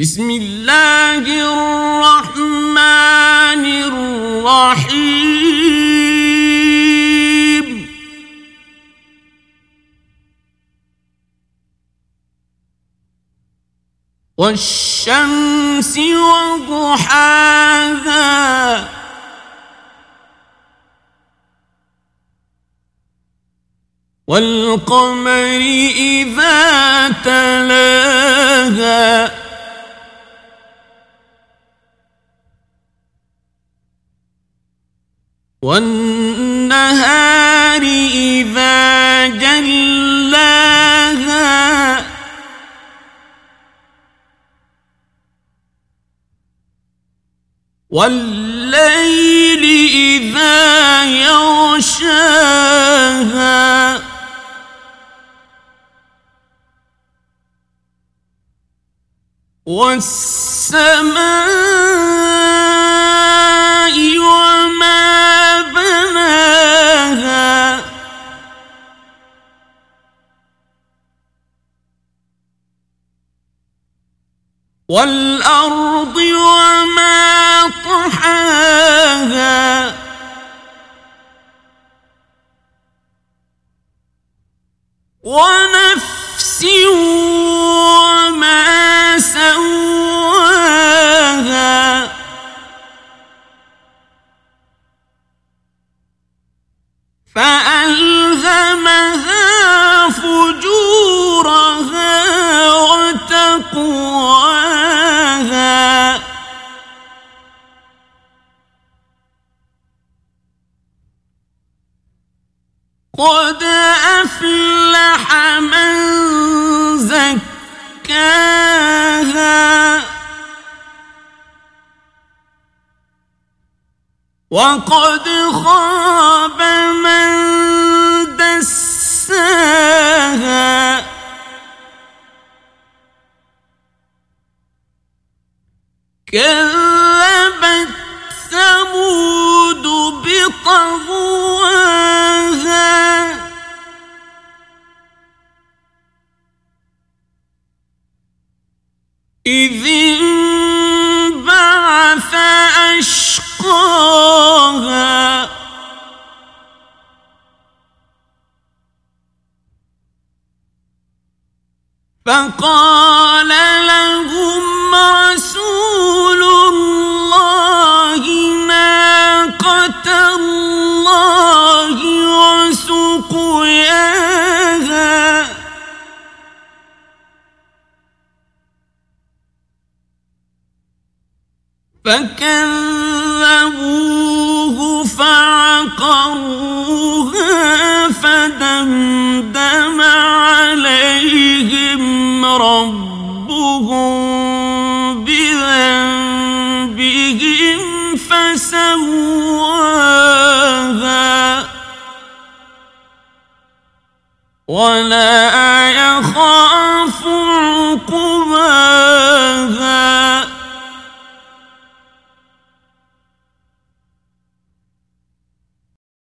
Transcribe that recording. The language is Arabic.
بسم الله الرحمن الرحيم. والشمس وضحاها. والقمر إذا تلاها. والنهار إذا جلاها والليل إذا يغشاها والسماء والأرض وما طحاها. ونفس وما سواها. فألهمها قد أفلح من زكاها. وقد خاب من دساها. كذبت ثمود بطغواها. إذ انبعث أشقاها. فقال فكذبوه فعقروها فدمدم عليهم ربهم بذنبهم فسواها. ولا يخاف عقباها